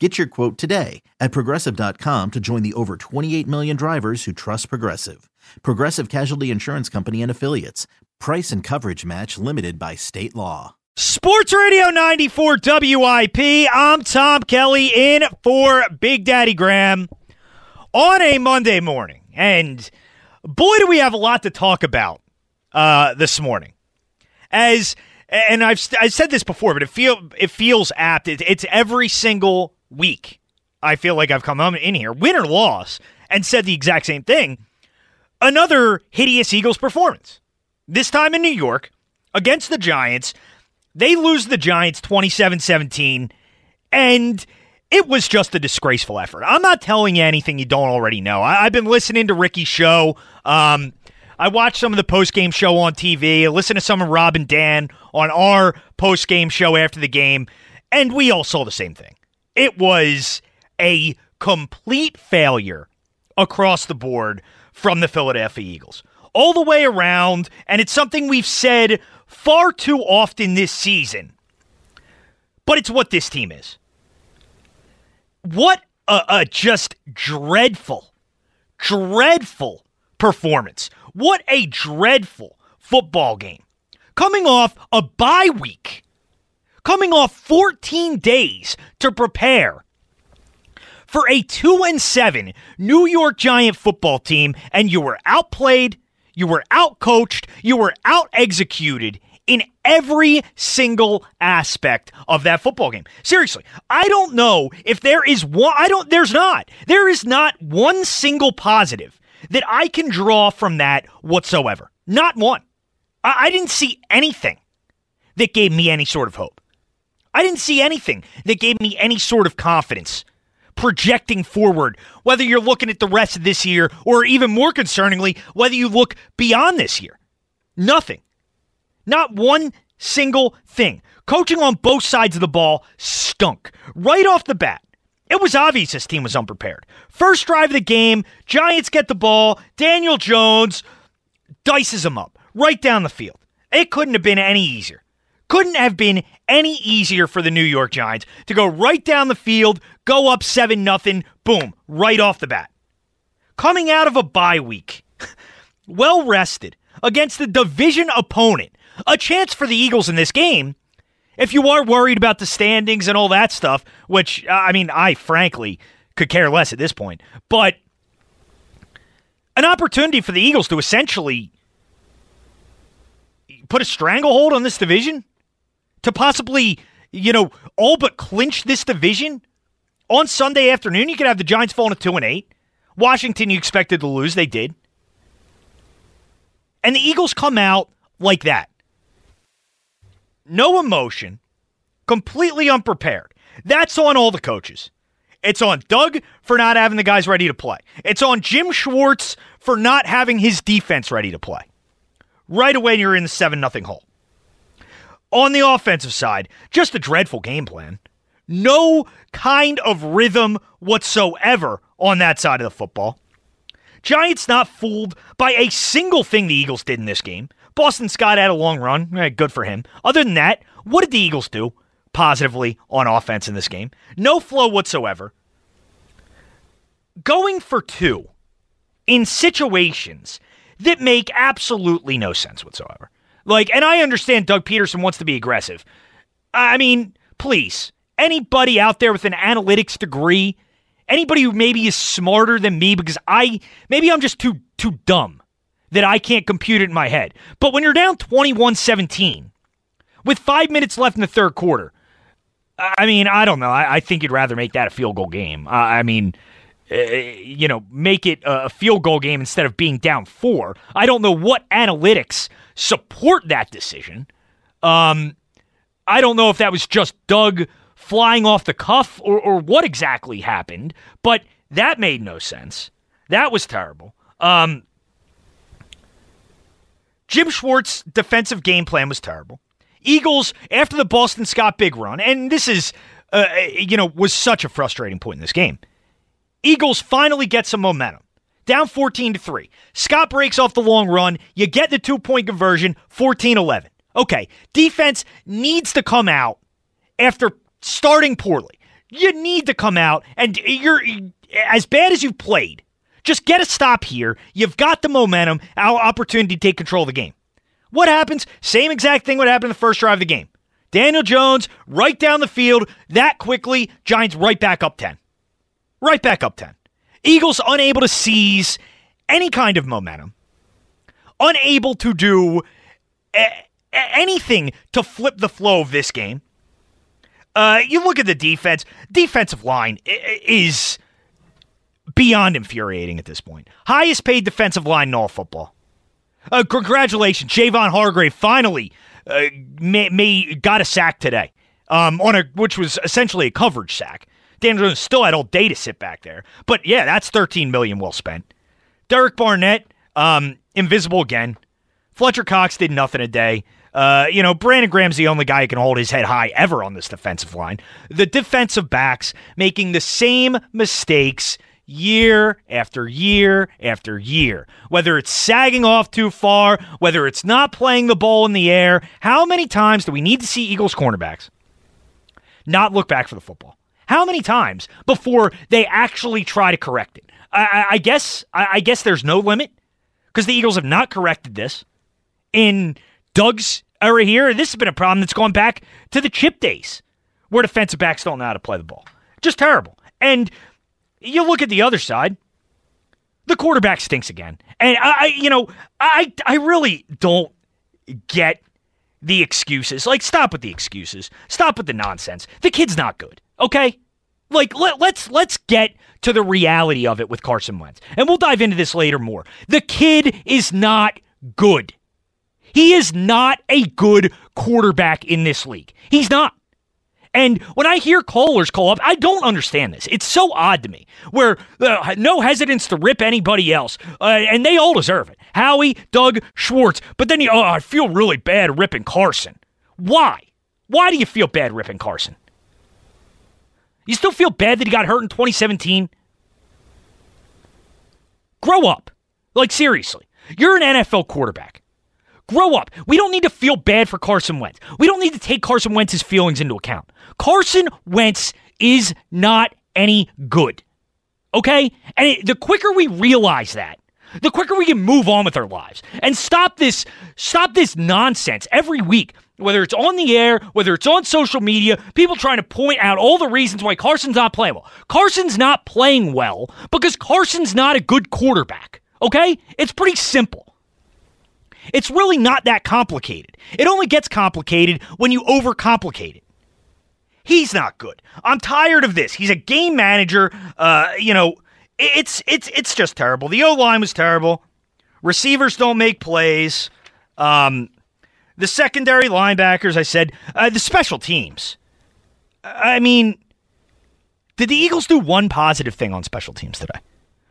Get your quote today at progressive.com to join the over 28 million drivers who trust Progressive. Progressive Casualty Insurance Company and Affiliates. Price and coverage match limited by state law. Sports Radio 94 WIP. I'm Tom Kelly in for Big Daddy Graham on a Monday morning. And boy, do we have a lot to talk about uh, this morning. As and I've I've said this before, but it feel it feels apt. It, it's every single week. I feel like I've come in here, win or loss, and said the exact same thing. Another hideous Eagles performance. This time in New York against the Giants. They lose the Giants 27 17, and it was just a disgraceful effort. I'm not telling you anything you don't already know. I, have been listening to Ricky's show. Um, I watched some of the post game show on TV. I listened to some of Rob and Dan on our post game show after the game, and we all saw the same thing. It was a complete failure across the board from the Philadelphia Eagles. All the way around, and it's something we've said far too often this season. But it's what this team is. What a, a just dreadful, dreadful performance. What a dreadful football game. Coming off a bye week coming off 14 days to prepare for a 2 and 7 New York Giant football team and you were outplayed, you were outcoached, you were out executed in every single aspect of that football game. Seriously, I don't know if there is one I don't there's not. There is not one single positive that I can draw from that whatsoever. Not one. I, I didn't see anything that gave me any sort of hope. I didn't see anything that gave me any sort of confidence projecting forward, whether you're looking at the rest of this year or even more concerningly, whether you look beyond this year. Nothing. Not one single thing. Coaching on both sides of the ball stunk right off the bat. It was obvious this team was unprepared. First drive of the game, Giants get the ball. Daniel Jones dices them up right down the field. It couldn't have been any easier couldn't have been any easier for the New York Giants to go right down the field, go up 7 nothing, boom, right off the bat. Coming out of a bye week, well rested against the division opponent, a chance for the Eagles in this game. If you are worried about the standings and all that stuff, which uh, I mean, I frankly could care less at this point, but an opportunity for the Eagles to essentially put a stranglehold on this division to possibly, you know, all but clinch this division on Sunday afternoon. You could have the Giants falling to two and eight. Washington, you expected to lose, they did. And the Eagles come out like that. No emotion, completely unprepared. That's on all the coaches. It's on Doug for not having the guys ready to play. It's on Jim Schwartz for not having his defense ready to play. Right away, you're in the 7 0 hole. On the offensive side, just a dreadful game plan. No kind of rhythm whatsoever on that side of the football. Giants not fooled by a single thing the Eagles did in this game. Boston Scott had a long run. Eh, good for him. Other than that, what did the Eagles do positively on offense in this game? No flow whatsoever. Going for two in situations that make absolutely no sense whatsoever. Like, and I understand Doug Pederson wants to be aggressive. I mean, please, anybody out there with an analytics degree Anybody who maybe is smarter than me because I maybe I'm just too too dumb that I can't compute it in my head. But when you're down 21-17 with 5 minutes left in the third quarter, I mean, I don't know. I, I think you'd rather make that a field goal game. I mean, uh, you know, make it a field goal game instead of being down four. I don't know what analytics support that decision. Um, I don't know if that was just Doug flying off the cuff or, or what exactly happened, but that made no sense. That was terrible. Um, Jim Schwartz' defensive game plan was terrible. Eagles, after the Boston Scott big run, and this is, uh, you know, was such a frustrating point in this game. Eagles finally get some momentum. Down 14 to 3. Scott breaks off the long run. You get the two point conversion, 14 11. Okay, defense needs to come out after starting poorly. You need to come out, and you're as bad as you've played. Just get a stop here. You've got the momentum, our opportunity to take control of the game. What happens? Same exact thing would happen in the first drive of the game. Daniel Jones right down the field that quickly. Giants right back up 10. Right back up 10. Eagles unable to seize any kind of momentum, unable to do a- anything to flip the flow of this game. Uh, you look at the defense, defensive line is beyond infuriating at this point. Highest paid defensive line in all football. Uh, congratulations, Javon Hargrave finally uh, may, may, got a sack today, um, on a which was essentially a coverage sack. Dan Jones still had all day to sit back there, but yeah, that's 13 million well spent. Derek Barnett, um, invisible again. Fletcher Cox did nothing a day. Uh, you know, Brandon Graham's the only guy who can hold his head high ever on this defensive line. The defensive backs making the same mistakes year after year after year. Whether it's sagging off too far, whether it's not playing the ball in the air, how many times do we need to see Eagles cornerbacks not look back for the football? How many times before they actually try to correct it? I, I guess I, I guess there's no limit because the Eagles have not corrected this in Doug's era here. This has been a problem that's gone back to the chip days where defensive backs don't know how to play the ball. Just terrible. And you look at the other side, the quarterback stinks again. And I, you know, I, I really don't get the excuses. Like, stop with the excuses. Stop with the nonsense. The kid's not good. Okay, like let, let's let's get to the reality of it with Carson Wentz, and we'll dive into this later more. The kid is not good. He is not a good quarterback in this league. He's not. And when I hear callers call up, I don't understand this. It's so odd to me, where uh, no hesitance to rip anybody else, uh, and they all deserve it. Howie, Doug, Schwartz, but then you, oh, I feel really bad ripping Carson. Why? Why do you feel bad ripping Carson? You still feel bad that he got hurt in 2017? Grow up. Like, seriously. You're an NFL quarterback. Grow up. We don't need to feel bad for Carson Wentz. We don't need to take Carson Wentz's feelings into account. Carson Wentz is not any good. Okay? And it, the quicker we realize that, the quicker we can move on with our lives and stop this stop this nonsense every week whether it's on the air, whether it's on social media, people trying to point out all the reasons why Carson's not playing well. Carson's not playing well because Carson's not a good quarterback. Okay? It's pretty simple. It's really not that complicated. It only gets complicated when you overcomplicate it. He's not good. I'm tired of this. He's a game manager. Uh, you know, it's it's it's just terrible. The O line was terrible. Receivers don't make plays. Um, the secondary linebackers, I said, uh, the special teams. I mean, did the Eagles do one positive thing on special teams today,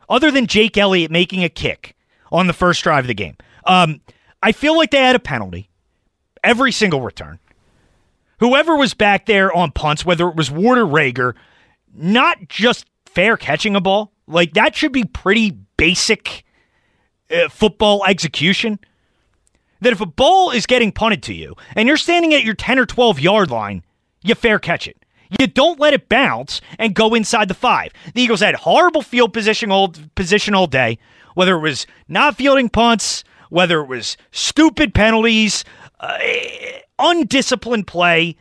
other than Jake Elliott making a kick on the first drive of the game? Um, I feel like they had a penalty every single return. Whoever was back there on punts, whether it was Ward or Reagor, not just fair catching a ball, like that should be pretty basic uh, football execution. That if a ball is getting punted to you and you're standing at your 10 or 12 yard line, you fair catch it. You don't let it bounce and go inside the five. The Eagles had horrible field position all, position all day, whether it was not fielding punts, whether it was stupid penalties, uh, undisciplined play.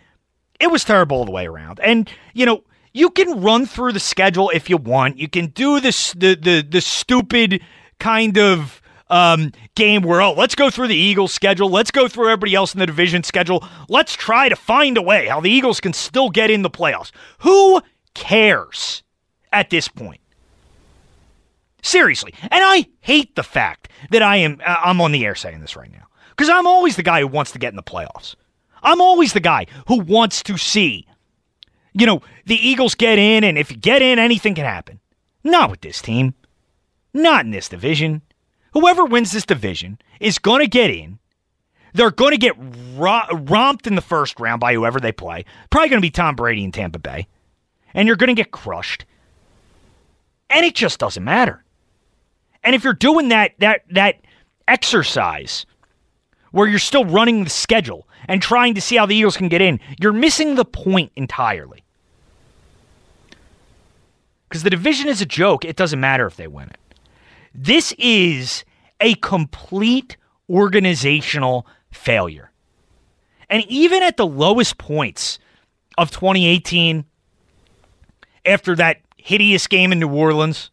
It was terrible all the way around. And, you know, you can run through the schedule if you want. You can do this the the the stupid kind of um, game where oh let's go through the Eagles schedule, let's go through everybody else in the division schedule, let's try to find a way how the Eagles can still get in the playoffs. Who cares at this point? Seriously, and I hate the fact that I am uh, I'm on the air saying this right now because I'm always the guy who wants to get in the playoffs. I'm always the guy who wants to see you know, the Eagles get in, and if you get in, anything can happen. Not with this team. Not in this division. Whoever wins this division is going to get in. They're going to get romped in the first round by whoever they play. Probably going to be Tom Brady in Tampa Bay. And you're going to get crushed. And it just doesn't matter. And if you're doing that that that exercise where you're still running the schedule and trying to see how the Eagles can get in, you're missing the point entirely. Because the division is a joke. It doesn't matter if they win it. This is a complete organizational failure. And even at the lowest points of 2018, after that hideous game in New Orleans,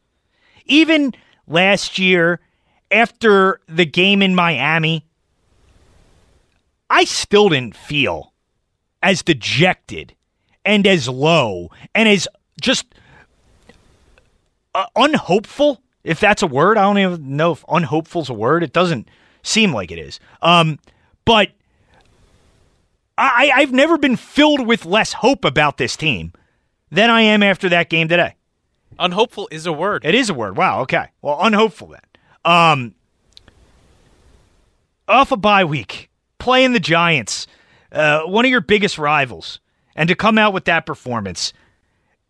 even last year, after the game in Miami, I still didn't feel as dejected and as low and as just uh, unhopeful, if that's a word. I don't even know if unhopeful is a word. It doesn't seem like it is. Um, but I, I've never been filled with less hope about this team than I am after that game today. Unhopeful is a word. It is a word. Wow. Okay. Well, unhopeful then. Um, off a bye week, playing the Giants, uh, one of your biggest rivals, and to come out with that performance,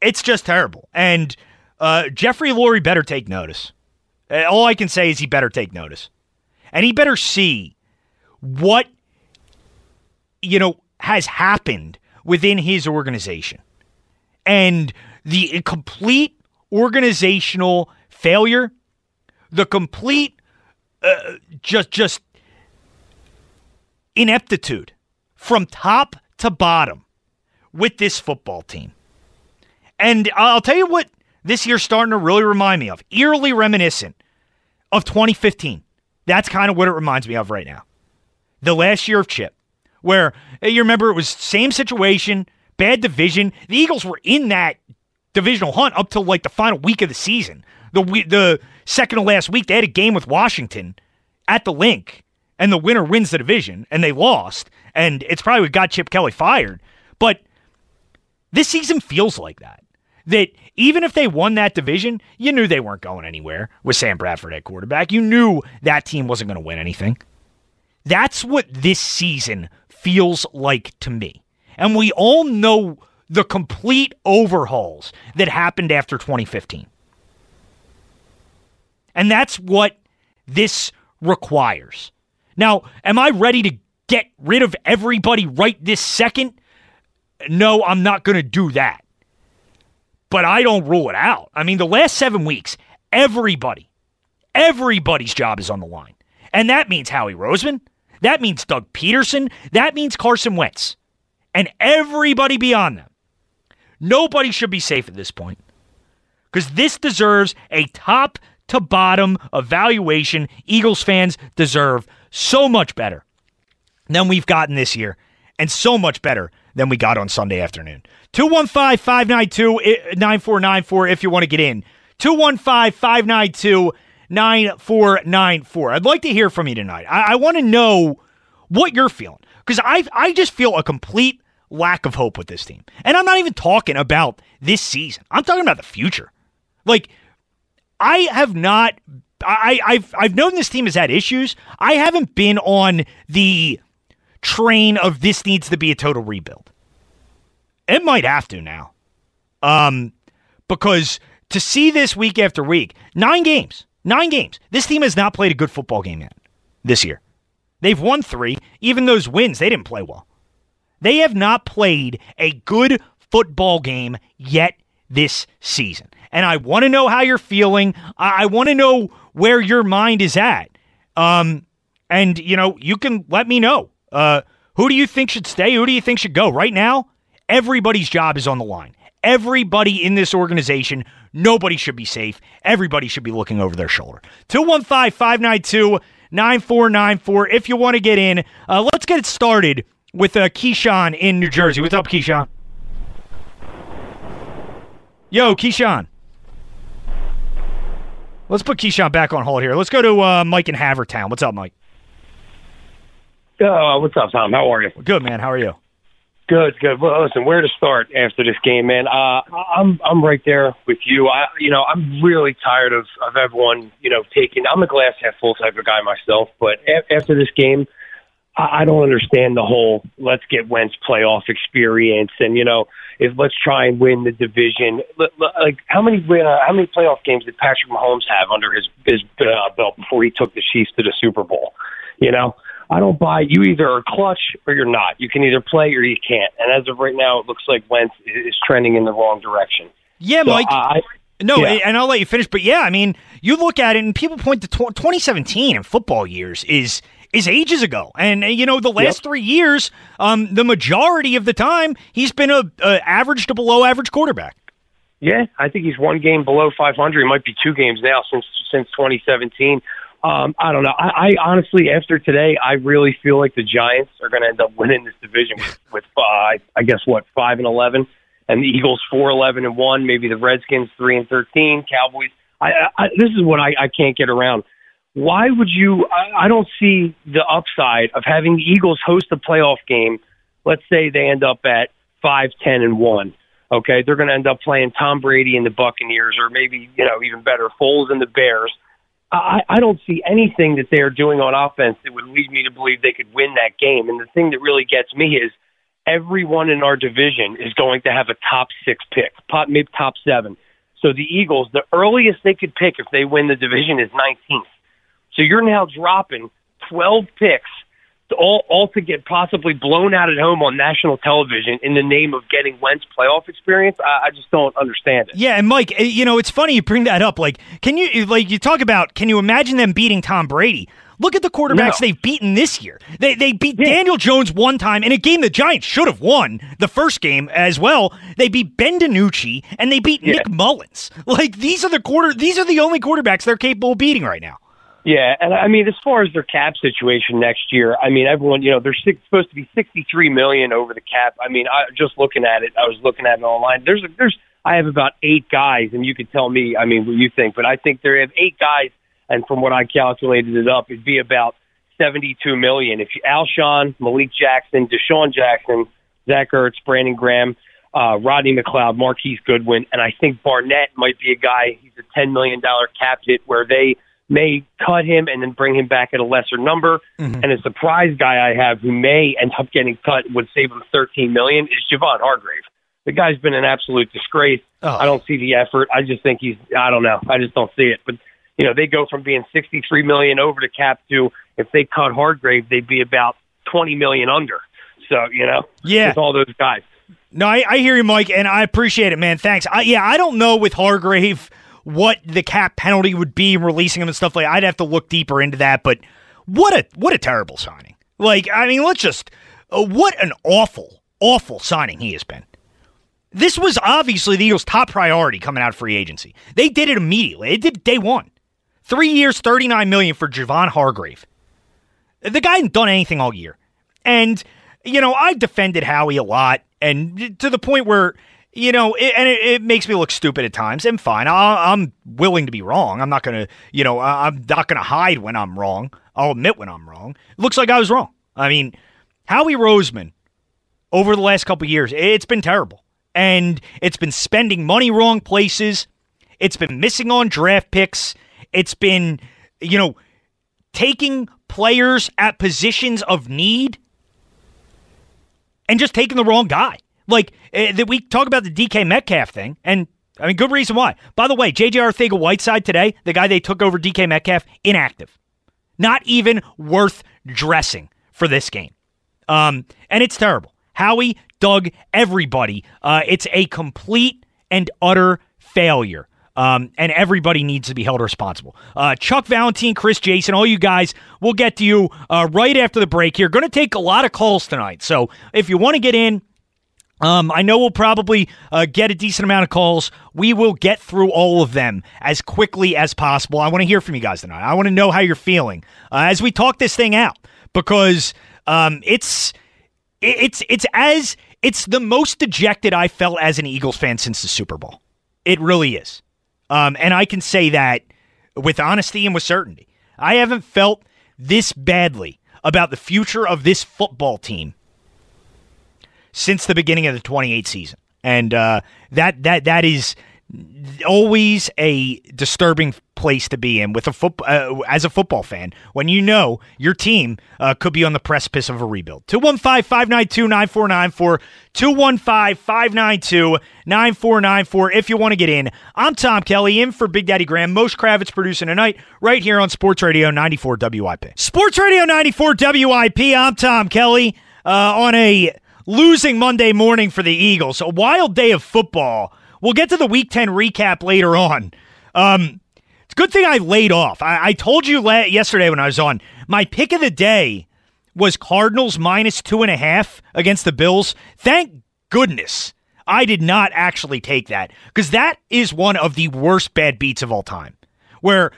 it's just terrible. And uh, Jeffrey Lurie better take notice. Uh, all I can say is he better take notice. And he better see what, you know, has happened within his organization. And the complete organizational failure, the complete uh, just just ineptitude from top to bottom with this football team. And I'll tell you what this year's starting to really remind me of, eerily reminiscent of 2015. That's kind of what it reminds me of right now. The last year of Chip, where eh, you remember it was same situation, bad division. The Eagles were in that divisional hunt up till like the final week of the season. The the second to last week, they had a game with Washington at the link, and the winner wins the division, and they lost. And it's probably what got Chip Kelly fired. But this season feels like that that even if they won that division, you knew they weren't going anywhere with Sam Bradford at quarterback. You knew that team wasn't going to win anything. That's what this season feels like to me. And we all know the complete overhauls that happened after 2015. And that's what this requires. Now, am I ready to get rid of everybody right this second? No, I'm not going to do that but I don't rule it out. I mean, the last seven weeks, everybody, everybody's job is on the line. And that means Howie Roseman. That means Doug Pederson. That means Carson Wentz. And everybody beyond them. Nobody should be safe at this point. Because this deserves a top to bottom evaluation. Eagles fans deserve so much better than we've gotten this year, and so much better than we got on Sunday afternoon. 215 592 9494 if you want to get in. 215 592 9494. I'd like to hear from you tonight. I, I want to know what you're feeling because I, I just feel a complete lack of hope with this team. And I'm not even talking about this season, I'm talking about the future. Like, I have not. I, I've I've known this team has had issues. I haven't been on the train of this needs to be a total rebuild. It might have to now. Um, because to see this week after week, nine games, nine games. This team has not played a good football game yet this year. They've won three. Even those wins, they didn't play well. They have not played a good football game yet this season. And I want to know how you're feeling. I, I want to know where your mind is at. Um, and, you know, you can let me know. Uh, who do you think should stay? Who do you think should go? Right now, Everybody's job is on the line. Everybody in this organization, nobody should be safe. Everybody should be looking over their shoulder. 215 592 9494. If you want to get in, uh, let's get it started with uh, Keyshawn in New Jersey. What's up, Keyshawn? Yo, Keyshawn. Let's put Keyshawn back on hold here. Let's go to uh, Mike in Havertown. What's up, Mike? Oh, what's up, Tom? How are you? Good, man. How are you? Good, good. Well, listen, where to start after this game, man? Uh, I'm I'm right there with you. I, you know, I'm really tired of of everyone, you know, taking. I'm a glass half full type of guy myself, but a- after this game, I, I don't understand the whole let's get Wentz playoff experience, and you know, if let's try and win the division. L- l- Like how many uh, how many playoff games did Patrick Mahomes have under his his uh, belt before he took the Chiefs to the Super Bowl? You know. I don't buy you either are clutch or you're not. You can either play or you can't. And as of right now, it looks like Wentz is trending in the wrong direction. Yeah, So Mike. I, no, yeah. and I'll let you finish. But yeah, I mean, you look at it, and people point to tw- 2017 in football years is is ages ago. And uh, you know, the last Yep. three years, um, the majority of the time, he's been a, a average to below average quarterback. Yeah, I think he's one game below 500. He might be two games now since since 2017. Um, I don't know. I, I honestly, after today, I really feel like the Giants are going to end up winning this division with, with uh, I guess what five and 11, and the Eagles four eleven and one. Maybe the Redskins three and 13. Cowboys. I, I this is what I, I can't get around. Why would you? I, I don't see the upside of having the Eagles host a playoff game. Let's say they end up at five, ten, and one. Okay, they're going to end up playing Tom Brady and the Buccaneers, or maybe you know even better, Foles and the Bears. I, I don't see anything that they are doing on offense that would lead me to believe they could win that game. And the thing that really gets me is everyone in our division is going to have a top six pick, top, maybe top seven. So the Eagles, the earliest they could pick if they win the division is 19th. So you're now dropping 12 picks all, all to get possibly blown out at home on national television in the name of getting Wentz playoff experience. I, I just don't understand it. Yeah, and Mike, eh, you know, it's funny you bring that up. Like, can you like you talk about? Can you imagine them beating Tom Brady? Look at the quarterbacks No. they've beaten this year. They they beat Yeah. Daniel Jones one time in a game the Giants should have won the first game as well. They beat Ben DiNucci and they beat Yeah. Nick Mullens. Like these are the quarter. These are the only quarterbacks they're capable of beating right now. Yeah, and I mean, as far as their cap situation next year, I mean, everyone, you know, they're six, supposed to be sixty-three million over the cap. I mean, I just looking at it, I was looking at it online. There's, there's, I have about eight guys, and you can tell me, I mean, what you think, but I think there have eight guys, and from what I calculated it up, it'd be about seventy-two million. If you Alshon, Malik Jackson, DeSean Jackson, Zach Ertz, Brandon Graham, uh, Rodney McLeod, Marquise Goodwin, and I think Barnett might be a guy. He's a ten million dollar cap hit where they may cut him and then bring him back at a lesser number. Mm-hmm. And a surprise guy I have who may end up getting cut would save him thirteen million is Javon Hargrave. The guy's been an absolute disgrace. Oh. I don't see the effort. I just think he's I don't know. I just don't see it. But you know, they go from being sixty three million over the cap to if they cut Hargrave, they'd be about twenty million under. So, you know, Yeah. with all those guys. No, I, I hear you, Mike, and I appreciate it, man. Thanks. I, yeah, I don't know with Hargrave what the cap penalty would be releasing him and stuff like. I'd have to look deeper into that. But what a what a terrible signing. Like, I mean, let's just uh, what an awful, awful signing he has been. This was obviously the Eagles' top priority coming out of free agency. They did it immediately. They did day one. Three years, thirty nine million for Javon Hargrave. The guy hadn't done anything all year. And, you know, I've defended Howie a lot, and to the point where, you know, it, and it, it makes me look stupid at times. And fine, I, I'm willing to be wrong. I'm not to, you know, I, I'm not to hide when I'm wrong. I'll admit when I'm wrong. It looks like I was wrong. I mean, Howie Roseman, over the last couple years, it's been terrible. And it's been spending money wrong places. It's been missing on draft picks. It's been, you know, taking players at positions of need and just taking the wrong guy. Like uh, that, we talk about the DK Metcalf thing, and I mean, good reason why. By the way, JJ Arcega-Whiteside today, the guy they took over DK Metcalf, inactive, not even worth dressing for this game. Um, and it's terrible. Howie, Doug, everybody. Uh, it's a complete and utter failure. Um, and everybody needs to be held responsible. Uh, Chuck Valentine, Chris Jason, all you guys, we'll get to you uh, right after the break here. Going to take a lot of calls tonight. So if you want to get in, Um, I know we'll probably uh, get a decent amount of calls. We will get through all of them as quickly as possible. I want to hear from you guys tonight. I want to know how you're feeling uh, as we talk this thing out because um, it's it's it's as it's the most dejected I felt as an Eagles fan since the Super Bowl. It really is, um, and I can say that with honesty and with certainty. I haven't felt this badly about the future of this football team since the beginning of the 28 season. And uh, that that that is always a disturbing place to be in with a foot uh, as a football fan when you know your team uh, could be on the precipice of a rebuild. 215-592-9494 215-592-9494 if you want to get in. I'm Tom Kelly in for Big Daddy Graham. Moshe Kravitz producing tonight right here on Sports Radio 94 WIP. Sports Radio 94 WIP. I'm Tom Kelly uh, on a losing Monday morning for the Eagles. A wild day of football. We'll get to the Week 10 recap later on. Um, it's a good thing I laid off. I, I told you la- yesterday when I was on, my pick of the day was Cardinals minus two and a half against the Bills. Thank goodness I did not actually take that because that is one of the worst bad beats of all time. Where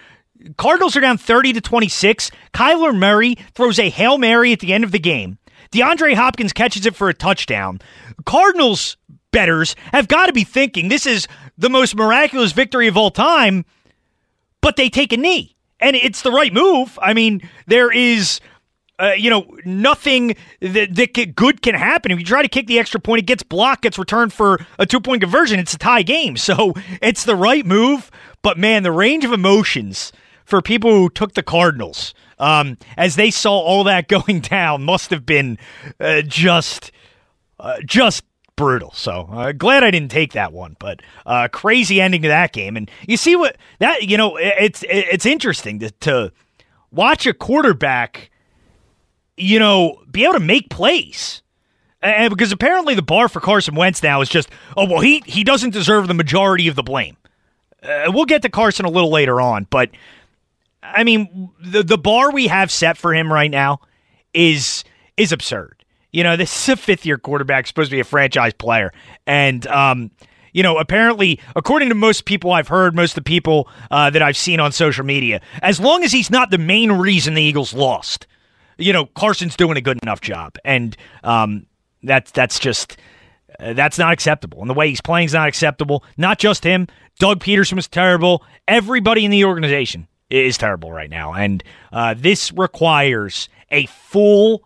Cardinals are down 30 to 26. Kyler Murray throws a Hail Mary at the end of the game. DeAndre Hopkins catches it for a touchdown. Cardinals betters have got to be thinking this is the most miraculous victory of all time, but they take a knee. And it's the right move. I mean, there is. Uh, you know, nothing that, that good can happen. If you try to kick the extra point, it gets blocked, gets returned for a two point conversion. It's a tie game. So it's the right move. But man, the range of emotions for people who took the Cardinals um, as they saw all that going down must have been uh, just uh, just brutal. So uh, glad I didn't take that one, but uh, crazy ending to that game. And you see what that you know it's it's interesting to, to watch a quarterback, you know, be able to make plays. And because apparently the bar for Carson Wentz now is just, oh well, he he doesn't deserve the majority of the blame. Uh, we'll get to Carson a little later on, but I mean, the the bar we have set for him right now is is absurd. You know, this is a fifth year quarterback, supposed to be a franchise player, and um, you know, apparently, according to most people I've heard, most of the people uh, that I've seen on social media, as long as he's not the main reason the Eagles lost, you know, Carson's doing a good enough job, and um, that's that's just. Uh, that's not acceptable. And the way he's playing is not acceptable. Not just him. Doug Pederson was terrible. Everybody in the organization is terrible right now, and uh, this requires a full,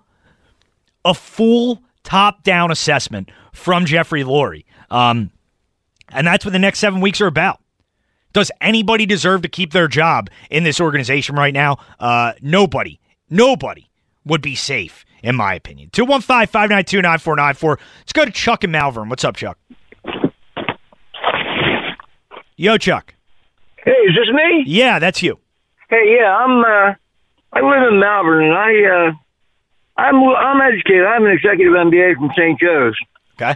a full top-down assessment from Jeffrey Lurie, um, and that's what the next seven weeks are about. Does anybody deserve to keep their job in this organization right now? Uh, nobody. Nobody would be safe, in my opinion. 215 592 9494. Let's go to Chuck and Malvern. What's up, Chuck? Yo, Chuck. Hey, is this me? Yeah, that's you. Hey, yeah, I'm. uh I live in Malvern, and I. uh I'm I'm educated. I'm an executive MBA from St. Joe's, Okay.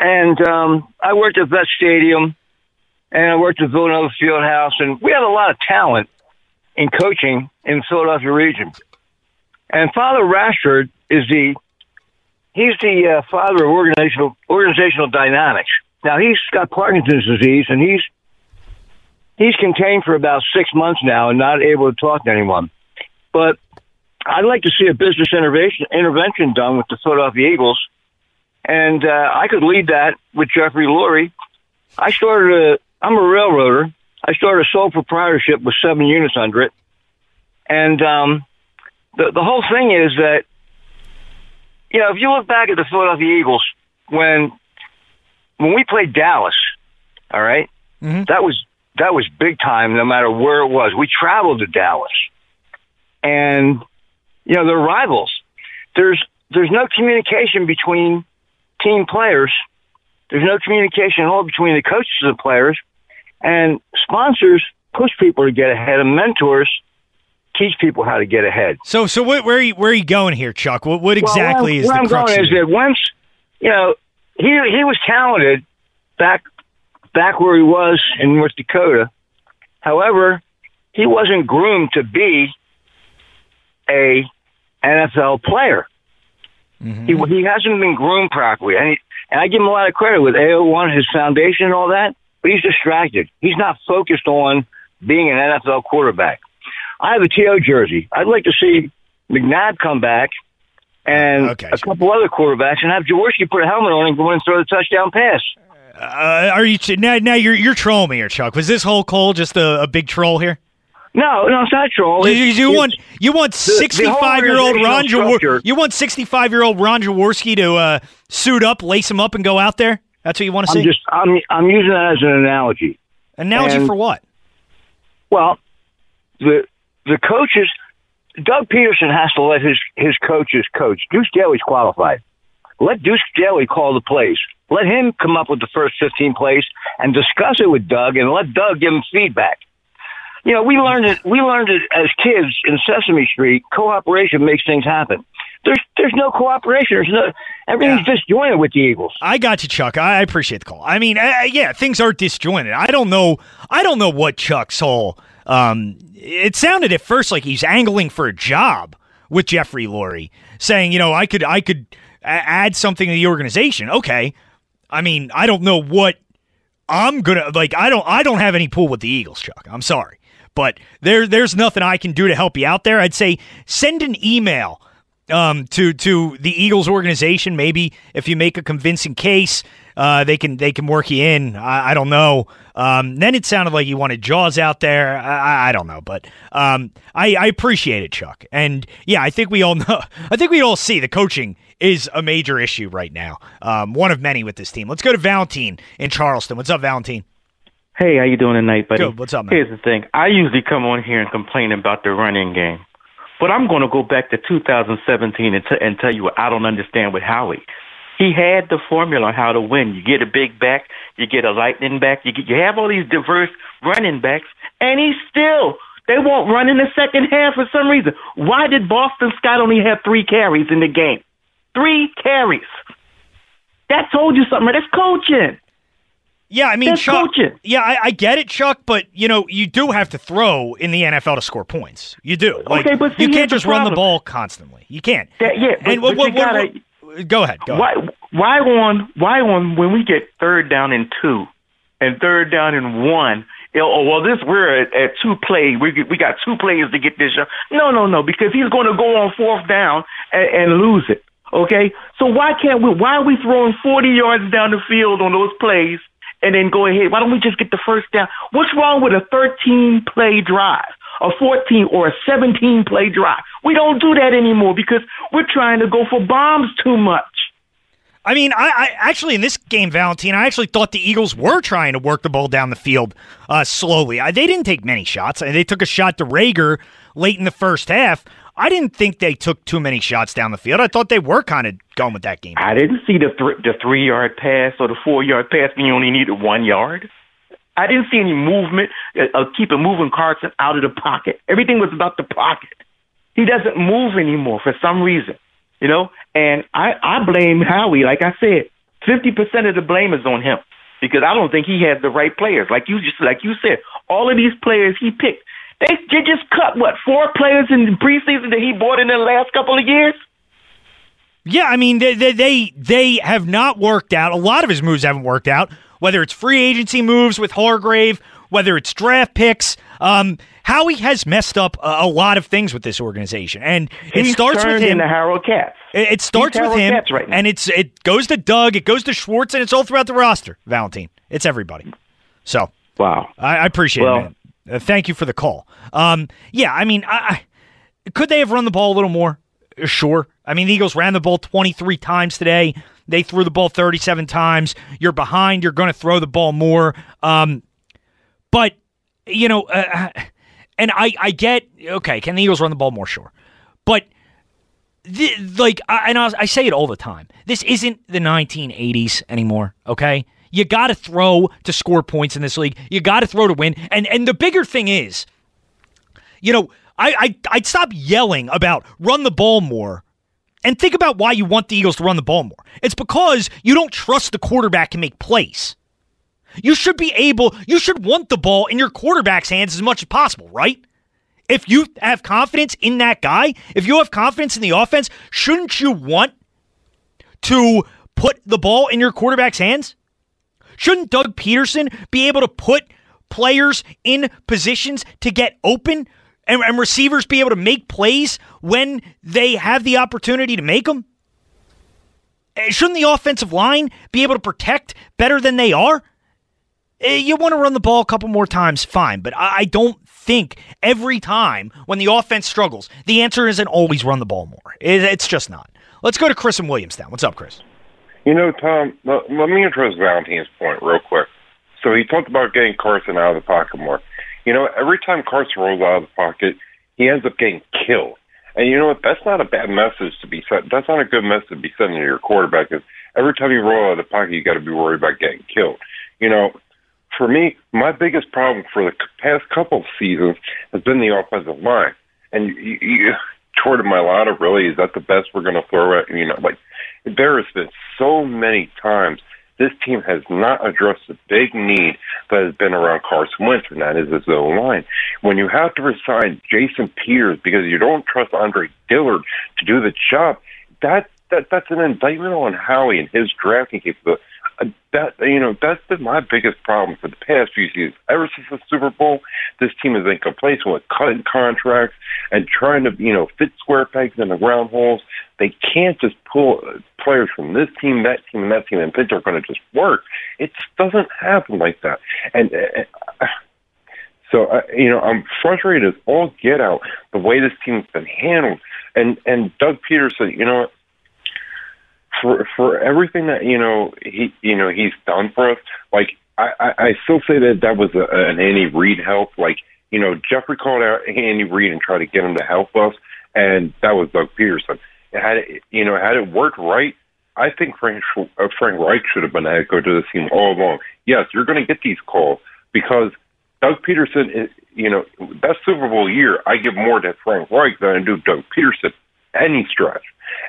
and um I worked at Vet Stadium, and I worked at Villanova Fieldhouse, and we have a lot of talent in coaching in the Philadelphia region. And Father Rashford is the he's the uh, father of organizational organizational dynamics. Now he's got Parkinson's disease, and he's he's contained for about six months now and not able to talk to anyone. But I'd like to see a business intervention intervention done with the Philadelphia Eagles, and uh, I could lead that with Jeffrey Lurie. I started a I'm a railroader. I started a sole proprietorship with seven units under it, and um, the the whole thing is that you know if you look back at the Philadelphia Eagles when when we played Dallas, all right, Mhm. that was that was big time. No matter where it was, we traveled to Dallas, and you know they're rivals. There's there's no communication between team players. There's no communication at all between the coaches and the players, and sponsors push people to get ahead, and mentors teach people how to get ahead. So, so what, where are you, where are you going here, Chuck? What, what Well, exactly where, is where the I'm crux going is that once you know he he was talented back back where he was in North Dakota. However, he wasn't groomed to be a NFL player. Mm-hmm. He he hasn't been groomed properly, and he and I give him a lot of credit with AO1, his foundation and all that, but he's distracted. He's not focused on being an NFL quarterback. I have a TO jersey. I'd like to see McNabb come back and Okay, a couple other quarterbacks and have Jaworski put a helmet on and go in and throw the touchdown pass. Uh, are you now? Now you're you're trolling me here, Chuck. Was this whole Cole just a, a big troll here? No, no, it's not troll. You, you it's- want you want sixty five year old Ron organizational Jawor- you want sixty five year old Ron Jaworski to uh, suit up, lace him up, and go out there? That's what you want to I'm see? just I'm I'm using that as an analogy. Analogy and- for what? Well, the the coaches, Doug Pederson has to let his his coaches coach. Duce Staley's qualified. Let Duce Staley call the plays. Let him come up with the first 15 plays and discuss it with Doug, and let Doug give him feedback. You know, we learned it. We learned it as kids in Sesame Street. Cooperation makes things happen. There's there's no cooperation. There's no everything's disjointed with the Eagles. I got you, Chuck. I I appreciate the call. I mean, uh, yeah, things are disjointed. I don't know. I don't know what Chuck's whole. Um, it sounded at first like he's angling for a job with Jeffrey Lurie, saying, you know, I could, I could add something to the organization. Okay, I mean, I don't know what I'm gonna like. I don't, I don't have any pool with the Eagles, Chuck. I'm sorry, but there, there's nothing I can do to help you out there. I'd say send an email um, to to the Eagles organization. Maybe if you make a convincing case, uh, they can they can work you in. I, I don't know. Um, then it sounded like you wanted Jaws out there. I, I- don't know, but um, I, I appreciate it, Chuck. And yeah, I think we all know. I think we all see the coaching is a major issue right now. Um, one of many with this team. Let's go to Valentine in Charleston. What's up, Valentine? Hey, how you doing tonight, buddy? Good. What's up, man? Here's the thing. I usually come on here and complain about the running game, but I'm going to go back to 2017 and, t- and tell you what I don't understand with Howie. He had the formula on how to win. You get a big back, you get a lightning back, you get, you have all these diverse running backs, and he still they won't run in the second half for some reason. Why did Boston Scott only have three carries in the game? Three carries. That told you something. That's coaching. Yeah, I mean, That's Chuck. coaching. Yeah, I, I get it, Chuck, but you know, you do have to throw in the NFL to score points. You do. Like, Okay, but see, you can't just run the ball constantly. You can't. That- yeah, but- and but what, you what- gotta- what- go ahead. Go Why? ahead. Why on? Why on? When we get third down and two, and third down and one. you know, Oh well, this we're at, at two plays. We we got two plays to get this. Uh, no, no, no, because he's going to go on fourth down and, and lose it. Okay, so why can't we? Why are we throwing forty yards down the field on those plays and then go ahead? Why don't we just get the first down? What's wrong with a thirteen play drive? A 14 or a 17 play drive. We don't do that anymore because we're trying to go for bombs too much. I mean, I, I actually in this game, Valentine, I actually thought the Eagles were trying to work the ball down the field uh, slowly. I, they didn't take many shots. They took a shot to Reagor late in the first half. I didn't think they took too many shots down the field. I thought they were kind of going with that game. I didn't see the th- the three yard pass or the four yard pass when you only needed one yard. I didn't see any movement uh, of keeping moving Carson out of the pocket. Everything was about the pocket. He doesn't move anymore for some reason, you know. And I I blame Howie. Like I said, fifty percent of the blame is on him because I don't think he has the right players. Like you just like you said, all of these players he picked, they, they just cut what four players in the preseason that he bought in the last couple of years. Yeah, I mean they, they they they have not worked out. A lot of his moves haven't worked out. Whether it's free agency moves with Hargrave, whether it's draft picks, um, Howie has messed up a, a lot of things with this organization, and it He's starts with him. into Harold Katz. It, it starts He's with Harold him, Katz right and it's it goes to Doug, it goes to Schwartz, and it's all throughout the roster. Valentine, it's everybody. So Wow. I, I appreciate Well- it. Man. Uh, thank you for the call. Um, yeah, I mean, I, I, could they have run the ball a little more? Sure. I mean, the Eagles ran the ball 23 times today. They threw the ball 37 times. You're behind. You're going to throw the ball more. Um, but you know, uh, and I, I get okay. Can the Eagles run the ball more? Sure, but the, like, I, and I, I say it all the time. This isn't the 1980s anymore. Okay, you got to throw to score points in this league. You got to throw to win. And and the bigger thing is, you know, I, I I'd stop yelling about run the ball more. And think about why you want the Eagles to run the ball more. It's because you don't trust the quarterback can make plays. You should be able, you should want the ball in your quarterback's hands as much as possible, right? If you have confidence in that guy, if you have confidence in the offense, shouldn't you want to put the ball in your quarterback's hands? Shouldn't Doug Pederson be able to put players in positions to get open and, and receivers be able to make plays when they have the opportunity to make them? Eh, shouldn't the offensive line be able to protect better than they are? Eh, you want to run the ball a couple more times, fine, but I don't think every time when the offense struggles, the answer isn't always run the ball more. It's just not. Let's go to Chris and Williamstown. What's up, Chris? You know, Tom, let me address Valentine's point real quick. So he talked about getting Carson out of the pocket more. You know, every time Carson rolls out of the pocket, he ends up getting killed. And you know what? That's not a bad message to be sent. That's not a good message to be sending to your quarterback. Because every time you roll out of the pocket, you got to be worried about getting killed. You know, for me, my biggest problem for the past couple of seasons has been the offensive line. And you, you, Jordan Mailata, really, is that the best we're going to throw at? You know, like there has been so many times this team has not addressed the big need that has been around Carson Wentz, and that is his O line. When you have to resign Jason Peters because you don't trust Andre Dillard to do the job, that that that's an indictment on Howie and his drafting capability. Uh, that you know that's been my biggest problem for the past few seasons. Ever since the Super Bowl, this team has been complacent with cutting contracts and trying to you know fit square pegs in the round holes. They can't just pull players from this team, that team, and that team, and think they're going to just work. It just doesn't happen like that. And uh, so, uh, you know, I'm frustrated as all get out the way this team's been handled. And and Doug Pederson, you know, for for everything that you know he you know he's done for us, like I I, I still say that that was a, an Andy Reid help. Like you know, Jeffrey called out Andy Reid and tried to get him to help us, and that was Doug Pederson had it, you know, had it worked right, I think Frank uh, Frank Reich should have been head coach of the team all along. Yes, you're going to get these calls because Doug Pederson is, you know, that Super Bowl year, I give more to Frank Reich than I do Doug Pederson any stretch.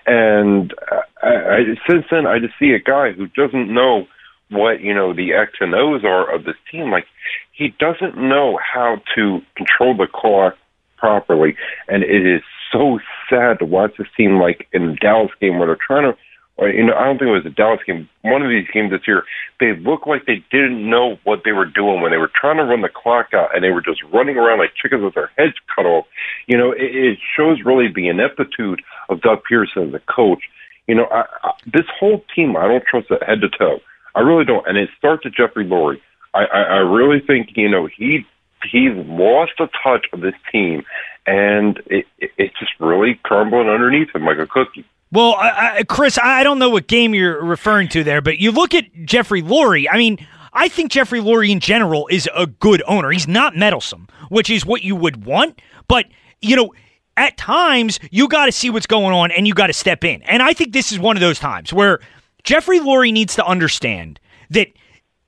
And uh, I, I, since then, I just see a guy who doesn't know what you know the X and O's are of this team. Like he doesn't know how to control the clock properly, and it is so sad to watch this team like in the Dallas game where they're trying to. Or, you know, I don't think it was a Dallas game. One of these games this year, they looked like they didn't know what they were doing when they were trying to run the clock out, and they were just running around like chickens with their heads cut off. You know, it, it shows really the ineptitude of Doug Pederson as a coach. You know, I, I, this whole team, I don't trust it head to toe. I really don't. And it starts with Jeffrey Lurie. I, I, I really think you know he he's lost a touch of this team, and it, it, it's just really crumbling underneath him like a cookie. Well, I, I, Chris, I don't know what game you're referring to there, but you look at Jeffrey Lurie. I mean, I think Jeffrey Lurie in general is a good owner. He's not meddlesome, which is what you would want. But you know, at times you got to see what's going on and you got to step in. And I think this is one of those times where Jeffrey Lurie needs to understand that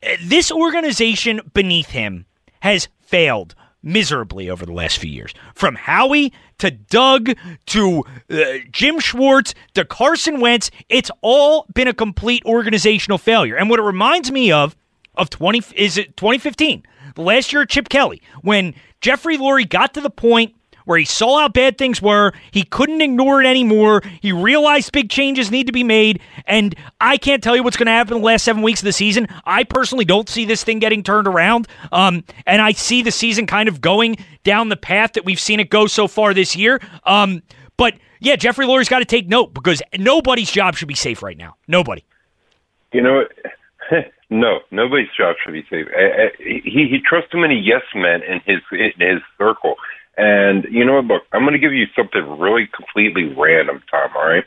uh, this organization beneath him has failed miserably over the last few years. From Howie to Doug to uh, Jim Schwartz to Carson Wentz, it's all been a complete organizational failure. And what it reminds me of of 20 is it 2015, the last year of Chip Kelly, when Jeffrey Lurie got to the point where he saw how bad things were. He couldn't ignore it anymore. He realized big changes need to be made. And I can't tell you what's going to happen in the last seven weeks of the season. I personally don't see this thing getting turned around. Um, and I see the season kind of going down the path that we've seen it go so far this year. Um, but yeah, Jeffrey Lurie's got to take note because nobody's job should be safe right now. Nobody. You know, no, nobody's job should be safe. He he trusts too many yes men in his in his circle. And you know what? Look, I'm going to give you something really completely random, Tom. All right.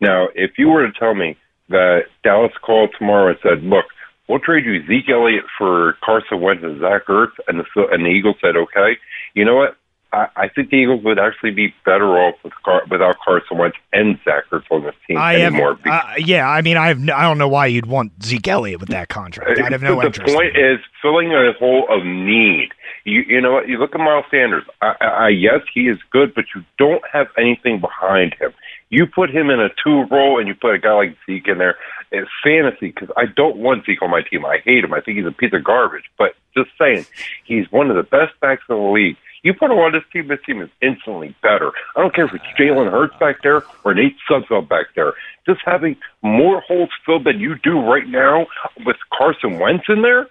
Now, if you were to tell me that Dallas called tomorrow and said, "Look, we'll trade you Zeke Elliott for Carson Wentz and Zach Ertz," and the and the Eagles said, "Okay," you know what? I, I think the Eagles would actually be better off with Car- without Carson Wentz and Zach Ertz on this team I anymore. Have, uh, yeah, I mean, I have no, I don't know why you'd want Zeke Elliott with that contract. I have no the interest. The point in is filling a hole of need. You you know what? You look at Miles Sanders. I, I, yes, he is good, but you don't have anything behind him. You put him in a two role, and you put a guy like Zeke in there. It's fantasy because I don't want Zeke on my team. I hate him. I think he's a piece of garbage. But just saying, he's one of the best backs in the league. You put him on this team, this team is instantly better. I don't care if it's Jalen Hurts back there or Nate Sudfeld back there. Just having more holes filled than you do right now with Carson Wentz in there,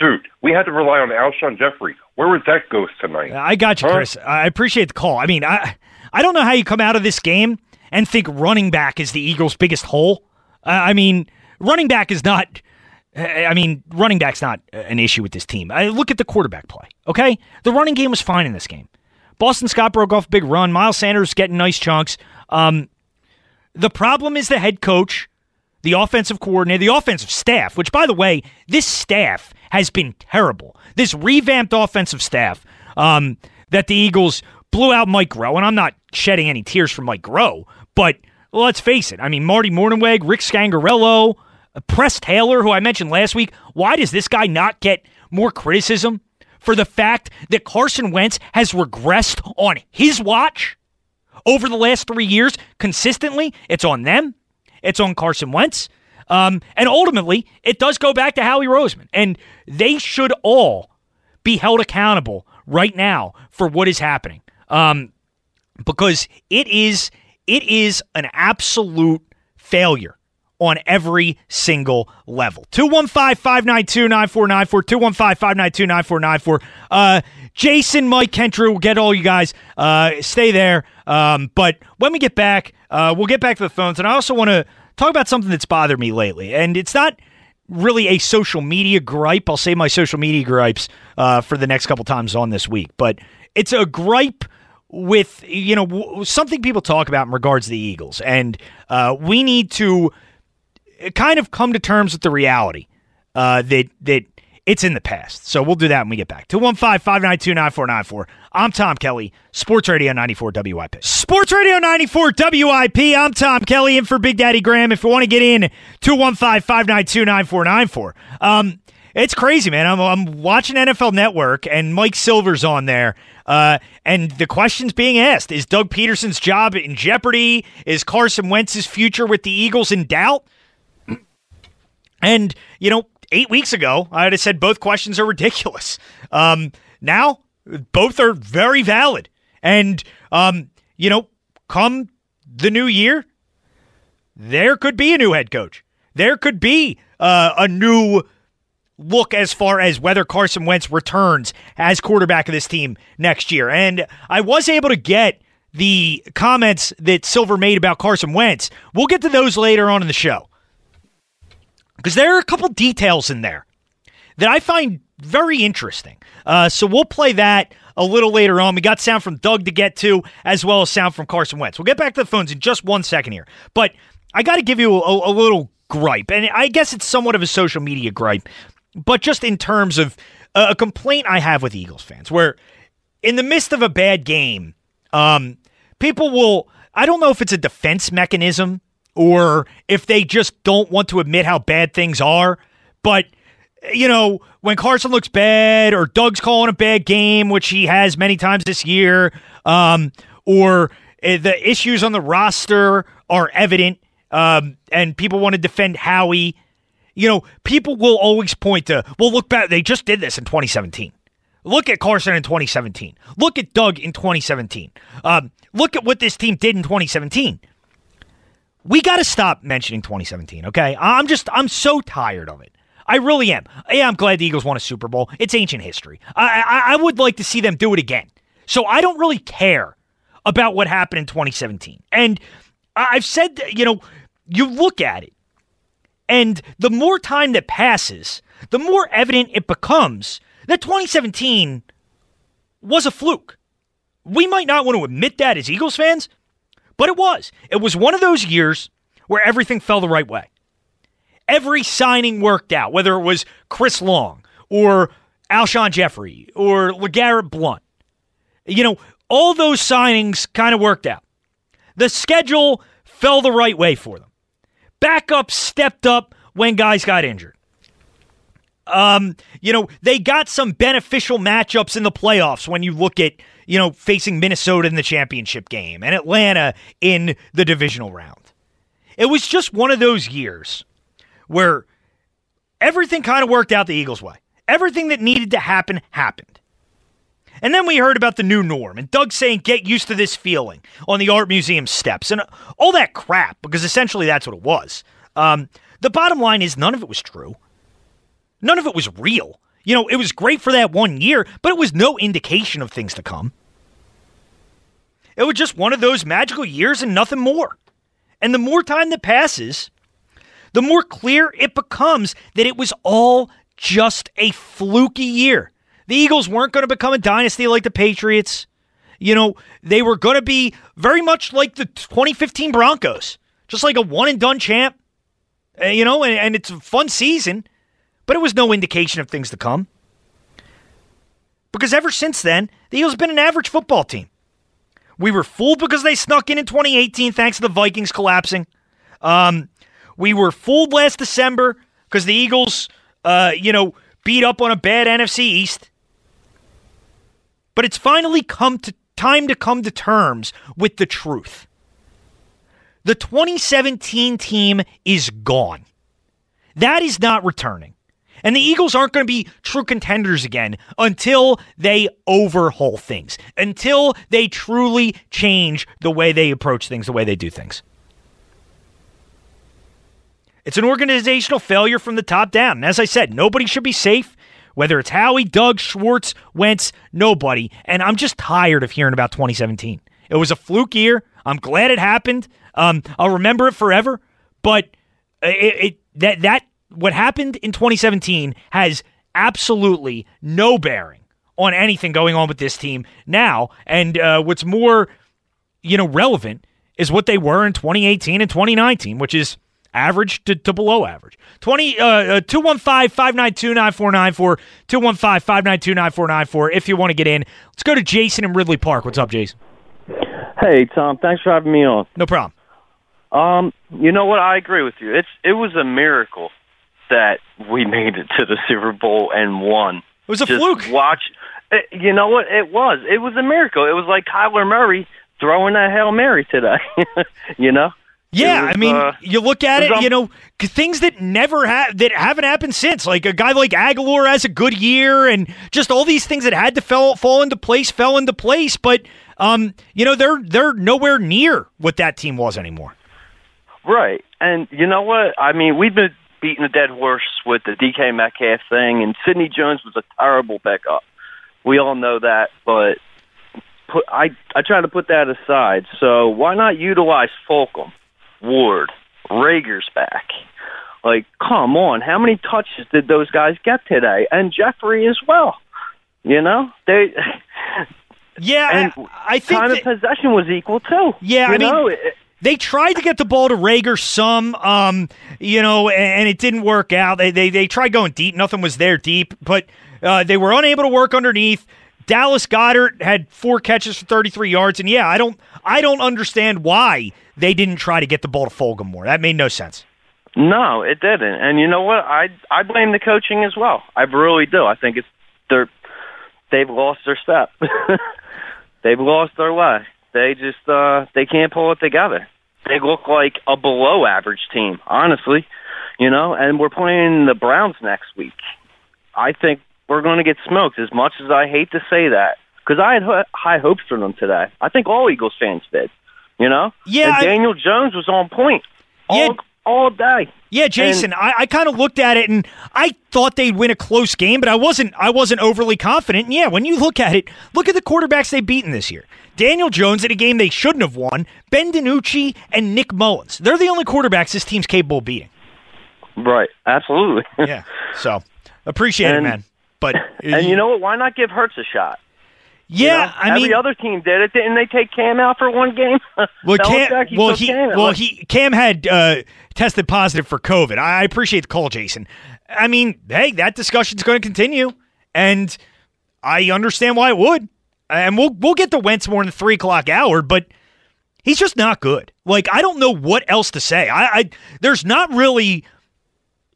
dude. We had to rely on Alshon Jeffery. Where was that ghost tonight? I got you, Huh? Chris. I appreciate the call. I mean, I I don't know how you come out of this game and think running back is the Eagles' biggest hole. Uh, I mean, running back is not. I mean, running back's not an issue with this team. I look at the quarterback play. Okay, the running game was fine in this game. Boston Scott broke off a big run. Miles Sanders getting nice chunks. Um, the problem is the head coach, the offensive coordinator, the offensive staff. Which, by the way, this staff has been terrible. This revamped offensive staff um, that the Eagles blew out Mike Groh, and I'm not shedding any tears for Mike Groh, but let's face it. I mean, Marty Mornhinweg, Rick Scangarello, Press Taylor, who I mentioned last week. Why does this guy not get more criticism for the fact that Carson Wentz has regressed on his watch over the last three years consistently? It's on them. It's on Carson Wentz. Um, and ultimately, it does go back to Howie Roseman. And they should all be held accountable right now for what is happening. Um, because it is it is an absolute failure on every single level. 215-592-9494, 215-592-9494. Uh, Jason, Mike, Kentru, we'll get all you guys. Uh, stay there. Um, but when we get back, uh, we'll get back to the phones. And I also want to talk about something that's bothered me lately. And it's not really a social media gripe. I'll save my social media gripes uh, for the next couple times on this week. But it's a gripe with you know w- something people talk about in regards to the Eagles, and uh, we need to kind of come to terms with the reality uh, that that it's in the past. So we'll do that when we get back. 215-592-9494. I'm Tom Kelly, Sports Radio 94 WIP. Sports Radio 94 WIP. I'm Tom Kelly in for Big Daddy Graham. If you want to get in, 215-592-9494. Um, it's crazy, man. I'm, I'm watching NFL Network and Mike Silver's on there. Uh, and the question's being asked Is Doug Pederson's job in jeopardy? Is Carson Wentz's future with the Eagles in doubt? And, you know, eight weeks ago, I'd have said both questions are ridiculous. Um, now, both are very valid. And, um, you know, come the new year, there could be a new head coach. There could be uh, a new look as far as whether Carson Wentz returns as quarterback of this team next year. And I was able to get the comments that Silver made about Carson Wentz. We'll get to those later on in the show because there are a couple details in there that I find very interesting. Uh, so we'll play that a little later on. We got sound from Doug to get to, as well as sound from Carson Wentz. We'll get back to the phones in just one second here. But I got to give you a, a little gripe, and I guess it's somewhat of a social media gripe, but just in terms of a, complaint I have with Eagles fans, where in the midst of a bad game, um, people will. I don't know if it's a defense mechanism or if they just don't want to admit how bad things are, but you know, when Carson looks bad or Doug's calling a bad game, which he has many times this year, um, or uh, the issues on the roster are evident, um, and people want to defend Howie, you know, people will always point to, well, look back, they just did this in 2017. Look at Carson in 2017. Look at Doug in 2017. Um, look at what this team did in 2017 we got to stop mentioning 2017, okay? I'm just, I'm so tired of it. I really am. Yeah, I'm glad the Eagles won a Super Bowl. It's ancient history. I, I, I would like to see them do it again. So I don't really care about what happened in 2017. And I've said, that, you know, you look at it, and the more time that passes, the more evident it becomes that 2017 was a fluke. We might not want to admit that as Eagles fans, but it was. It was one of those years where everything fell the right way. Every signing worked out, whether it was Chris Long or Alshon Jeffery or LeGarrette Blunt. You know, all those signings kind of worked out. The schedule fell the right way for them. Backup stepped up when guys got injured. Um, you know, they got some beneficial matchups in the playoffs when you look at, you know, facing Minnesota in the championship game and Atlanta in the divisional round. It was just one of those years where everything kind of worked out the Eagles' way. Everything that needed to happen happened. And then we heard about the new norm and Doug saying, get used to this feeling on the art museum steps and all that crap, because essentially that's what it was. Um, the bottom line is none of it was true. None of it was real. You know, it was great for that one year, but it was no indication of things to come. It was just one of those magical years and nothing more. And the more time that passes, the more clear it becomes that it was all just a fluky year. The Eagles weren't going to become a dynasty like the Patriots. You know, they were going to be very much like the 2015 Broncos, just like a one and done champ. Uh, you know, and, and it's a fun season, but it was no indication of things to come. Because ever since then, the Eagles have been an average football team. We were fooled because they snuck in in 2018 thanks to the Vikings collapsing. Um, we were fooled last December because the Eagles, uh, you know, beat up on a bad NFC East. But it's finally come to time to come to terms with the truth. The 2017 team is gone. That is not returning. And the Eagles aren't going to be true contenders again until they overhaul things, until they truly change the way they approach things, the way they do things. It's an organizational failure from the top down. And as I said, nobody should be safe, whether it's Howie, Doug, Schwartz, Wentz, nobody. And I'm just tired of hearing about 2017. It was a fluke year. I'm glad it happened. Um, I'll remember it forever. But it, it that that what happened in 2017 has absolutely no bearing on anything going on with this team now. And uh, what's more, you know, relevant is what they were in 2018 and 2019, which is average to, to below average. 20 uh 215-592-9494 215-592-9494 if you want to get in. Let's go to Jason in Ridley Park. What's up, Jason? Hey, Tom, thanks for having me on. No problem. Um, you know what? I agree with you. It's it was a miracle that we made it to the Super Bowl and won. It was a Just fluke. Watch. It, you know what? It was. It was a miracle. It was like Kyler Murray throwing a hail mary today. you know. Yeah, was, I mean, uh, you look at it it, um, you know, things that never have that haven't happened since. Like a guy like Agholor has a good year, and just all these things that had to fell, fall into place fell into place. But um, you know, they're they're nowhere near what that team was anymore. Right. And you know what? I mean, we've been beating a dead horse with the DK Metcalf thing, and Sidney Jones was a terrible pickup. We all know that, but put, I I try to put that aside. So why not utilize Fulgham, Ward, Reagor's back? Like, come on, how many touches did those guys get today? And Jeffery as well. You know, they Yeah, and I, I think time that- of possession was equal too. Yeah, You I mean, know, it- they tried to get the ball to Reagor some, um, you know, and, and it didn't work out. They, they they tried going deep, nothing was there deep, but uh, they were unable to work underneath. Dallas Goedert had four catches for 33 yards, and yeah, I don't I don't understand why they didn't try to get the ball to Fulgham more. That made no sense. No, it didn't. And you know what? I I blame the coaching as well. I really do. I think it's they're they've lost their step. they've lost their way. They just uh they can't pull it together. They look like a below average team, honestly. You know, and we're playing the Browns next week. I think we're going to get smoked as much as I hate to say that because I had h- high hopes for them today. I think all Eagles fans did. You know? Yeah, And I- Daniel Jones was on point all Yeah. all day. Yeah, Jason, I, I kind of looked at it and I thought they'd win a close game, but I wasn't I wasn't overly confident. And yeah, when you look at it, look at the quarterbacks they've beaten this year. Daniel Jones in a game they shouldn't have won, Ben DiNucci and Nick Mullens. They're the only quarterbacks this team's capable of beating. Right, absolutely. Yeah. So appreciate And- it, man. But and you know what? Why not give Hurts a shot? You yeah, know? I every mean, other team did it. Didn't they take Cam out for one game? well, Cam, he well, he, Cam well, he, Cam had uh, tested positive for COVID. I appreciate the call, Jason. I mean, hey, that discussion's going to continue, and I understand why it would. And we'll we'll get to Wentz more in the three o'clock hour, but he's just not good. Like I don't know what else to say. I, I there's not really,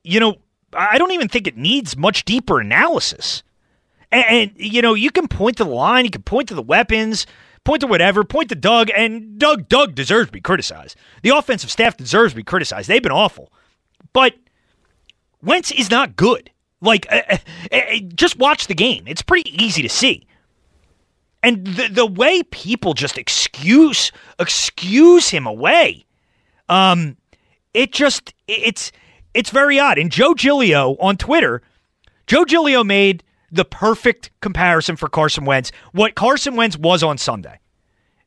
you know, I don't even think it needs much deeper analysis. And, and, you know, you can point to the line, you can point to the weapons, point to whatever, point to Doug, and Doug Doug deserves to be criticized. The offensive staff deserves to be criticized. They've been awful, but Wentz is not good. Like, uh, uh, uh, just watch the game. It's pretty easy to see. And the the way people just excuse excuse him away, um, it just it's it's very odd. And Joe Giglio on Twitter, Joe Giglio made the perfect comparison for Carson Wentz. What Carson Wentz was on Sunday.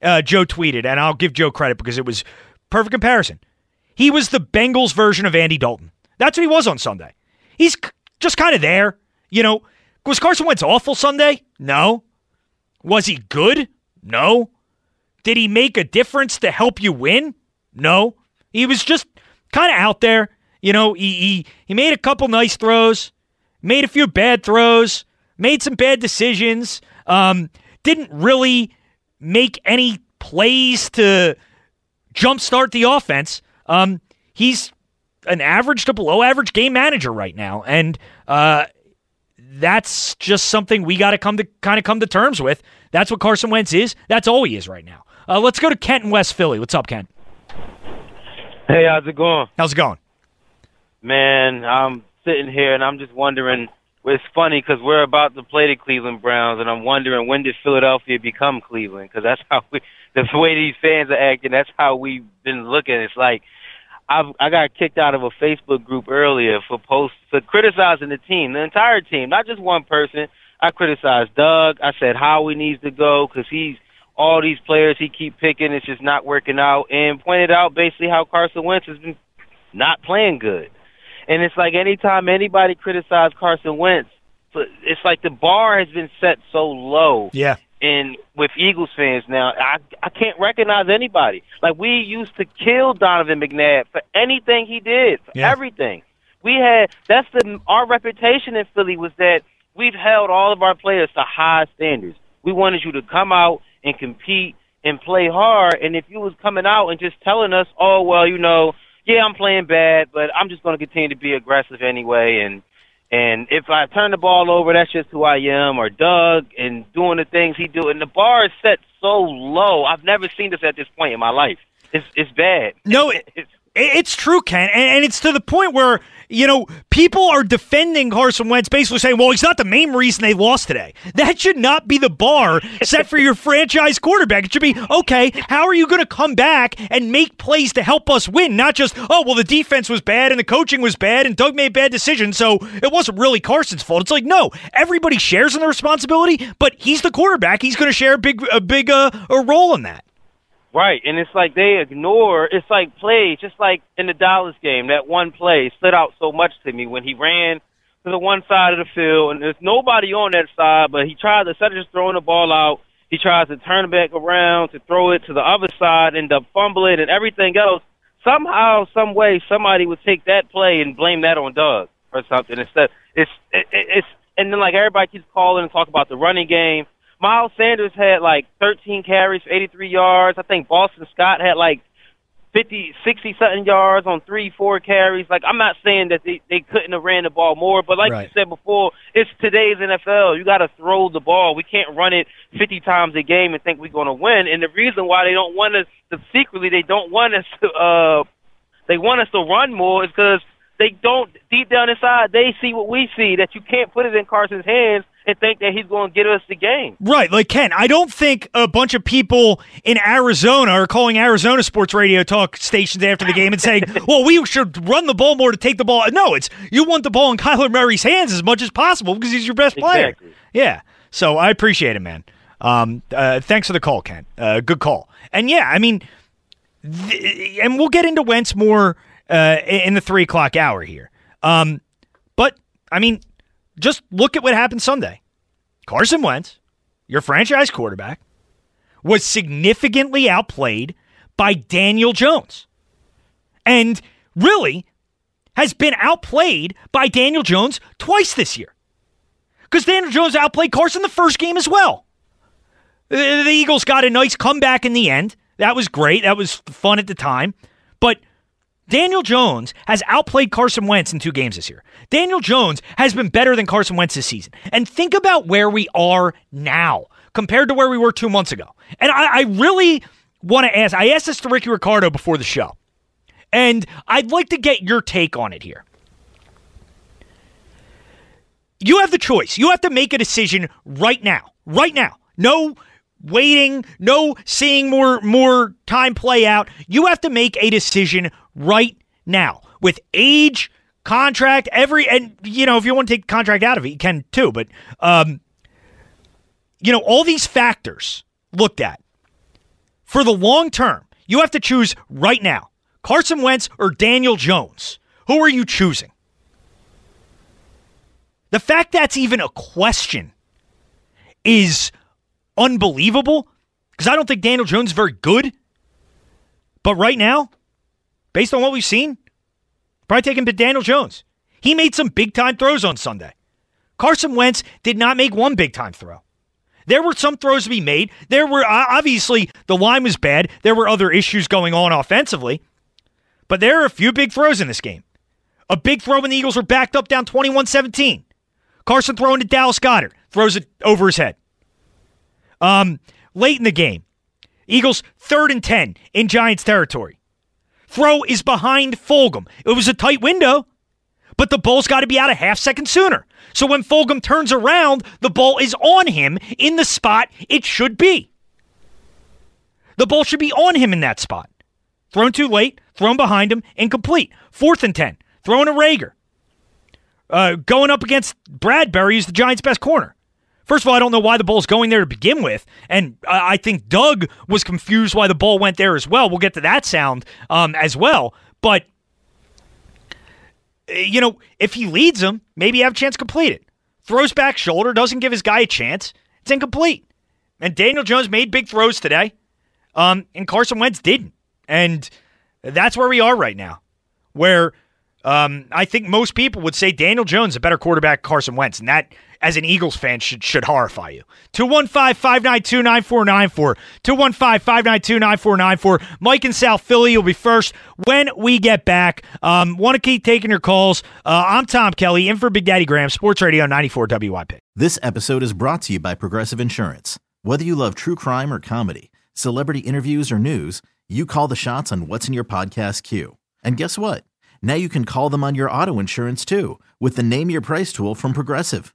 Uh, Joe tweeted, and I'll give Joe credit because it was perfect comparison. He was the Bengals version of Andy Dalton. That's what he was on Sunday. He's c- just kind of there. You know, was Carson Wentz awful Sunday? No. Was he good? No. Did he make a difference to help you win? No. He was just kind of out there. You know, he, he he made a couple nice throws, made a few bad throws, made some bad decisions. Um, didn't really make any plays to jumpstart the offense. Um, he's an average to below average game manager right now, and uh, that's just something we got to come to kind of come to terms with. That's what Carson Wentz is. That's all he is right now. Uh, let's go to Kent in West Philly. What's up, Kent? Hey, how's it going? How's it going? Man, I'm sitting here and I'm just wondering. It's funny because we're about to play the Cleveland Browns, and I'm wondering when did Philadelphia become Cleveland? Because that's how we, the way these fans are acting. That's how we've been looking. It's like I've, I got kicked out of a Facebook group earlier for post for criticizing the team, the entire team, not just one person. I criticized Doug. I said Howie needs to go because he's all these players he keep picking. It's just not working out, and pointed out basically how Carson Wentz has been not playing good. And it's like anytime anybody criticizes Carson Wentz, it's like the bar has been set so low. Yeah. And with Eagles fans now, I I can't recognize anybody. Like we used to kill Donovan McNabb for anything he did, for Yeah. everything. We had that's the our reputation in Philly was that we've held all of our players to high standards. We wanted you to come out and compete and play hard. And if you was coming out and just telling us, oh well, you know, yeah, I'm playing bad, but I'm just going to continue to be aggressive anyway. And and if I turn the ball over, that's just who I am. Or Doug and doing the things he do, and the bar is set so low. I've never seen this at this point in my life. It's it's bad. No, it, it's true, Ken, and, and it's to the point where you know people are defending Carson Wentz, basically saying, "Well, he's not the main reason they lost today." That should not be the bar set for your franchise quarterback. It should be, okay, how are you going to come back and make plays to help us win? Not just, oh, well, the defense was bad and the coaching was bad and Doug made bad decisions, so it wasn't really Carson's fault. It's like, no, everybody shares in the responsibility, but he's the quarterback. He's going to share a big, a big, uh, a role in that. Right, and it's like they ignore. It's like plays, just like in the Dallas game. That one play stood out so much to me when he ran to the one side of the field, and there's nobody on that side, but he tries instead of just throwing the ball out, he tries to turn it back around to throw it to the other side, end up fumbling and everything else. Somehow, some way, somebody would take that play and blame that on Doug or something instead. It's it, it's and then like everybody keeps calling and talk about the running game. Miles Sanders had like 13 carries 83 yards. I think Boston Scott had like 50, 60 something yards on three, four carries. Like I'm not saying that they they couldn't have ran the ball more, but like Right. you said before, it's today's NFL. You got to throw the ball. We can't run it 50 times a game and think we're going to win. And the reason why they don't want us to secretly they don't want us to uh they want us to run more is because they don't deep down inside they see what we see that you can't put it in Carson's hands and think that he's going to get us the game. Right, like Ken, I don't think a bunch of people in Arizona are calling Arizona sports radio talk stations after the game and saying, "Well, we should run the ball more to take the ball." No, it's you want the ball in Kyler Murray's hands as much as possible because he's your best player. Exactly. Yeah, so I appreciate it, man. Um, uh, thanks for the call, Ken. Uh, good call. And yeah, I mean, th- and we'll get into Wentz more uh, in the three o'clock hour here. Um, but I mean, just look at what happened Sunday. Carson Wentz, your franchise quarterback, was significantly outplayed by Daniel Jones. And really has been outplayed by Daniel Jones twice this year. Because Daniel Jones outplayed Carson the first game as well. The the Eagles got a nice comeback in the end. That was great. That was fun at the time. But Daniel Jones has outplayed Carson Wentz in two games this year. Daniel Jones has been better than Carson Wentz this season. And think about where we are now compared to where we were two months ago. And I, I really want to ask I asked this to Ricky Ricardo before the show, and I'd like to get your take on it here. You have the choice. You have to make a decision right now. Right now. No waiting, no seeing more more time play out. You have to make a decision right now with age, contract, every and you know if you want to take contract out of it, you can too. But um, you know all these factors looked at for the long term. You have to choose right now: Carson Wentz or Daniel Jones. Who are you choosing? The fact that's even a question is unbelievable because I don't think Daniel Jones is very good. But right now, based on what we've seen, probably taking to Daniel Jones. He made some big time throws on Sunday. Carson Wentz did not make one big time throw. There were some throws to be made. There were obviously the line was bad. There were other issues going on offensively. But there are a few big throws in this game. A big throw when the Eagles were backed up down 21 17. Carson throwing to Dallas Goedert, throws it over his head. Um, late in the game, Eagles third and 10 in Giants territory. Throw is behind Fulgham. It was a tight window, but the ball's got to be out a half second sooner. So when Fulgham turns around, the ball is on him in the spot it should be. The ball should be on him in that spot. Thrown too late, thrown behind him, incomplete. Fourth and 10, thrown to Reagor. Uh, going up against Bradberry, who's the Giants' best corner. First of all, I don't know why the ball's going there to begin with, and I think Doug was confused why the ball went there as well. We'll get to that sound um, as well, but eh, you know, if he leads him, maybe have a chance to complete it. Throws back shoulder, doesn't give his guy a chance. It's incomplete. And Daniel Jones made big throws today, um, and Carson Wentz didn't. And that's where we are right now, where um, I think most people would say Daniel Jones is a better quarterback Carson Wentz, and that as an Eagles fan should should horrify you. 215-592-9494. 215-592-9494. Mike in South Philly will be first when we get back. Um, Want to keep taking your calls. Uh, I'm Tom Kelly, in for Big Daddy Graham, Sports Radio 94 WIP. This episode is brought to you by Progressive Insurance. Whether you love true crime or comedy, celebrity interviews or news, you call the shots on what's in your podcast queue. And guess what? Now you can call them on your auto insurance too with the Name Your Price tool from Progressive.